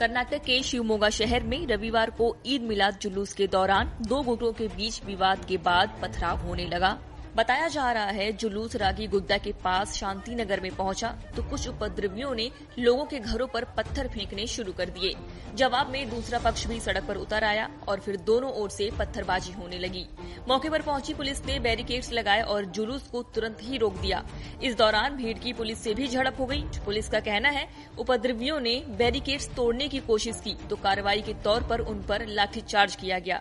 कर्नाटक के शिवमोगा शहर में रविवार को ईद मिलाद जुलूस के दौरान दो गुटों के बीच विवाद के बाद पथराव होने लगा। बताया जा रहा है, जुलूस रागी गुद्दा के पास शांति नगर में पहुँचा तो कुछ उपद्रवियों ने लोगों के घरों पर पत्थर फेंकने शुरू कर दिए। जवाब में दूसरा पक्ष भी सड़क पर उतर आया और फिर दोनों ओर से पत्थरबाजी होने लगी। मौके पर पहुँची पुलिस ने बैरिकेड्स लगाए और जुलूस को तुरंत ही रोक दिया। इस दौरान भीड़ की पुलिस से भी झड़प हो गई। पुलिस का कहना है, उपद्रवियों ने बैरिकेड्स तोड़ने की कोशिश की तो कार्रवाई के तौर पर उन पर लाठीचार्ज किया गया।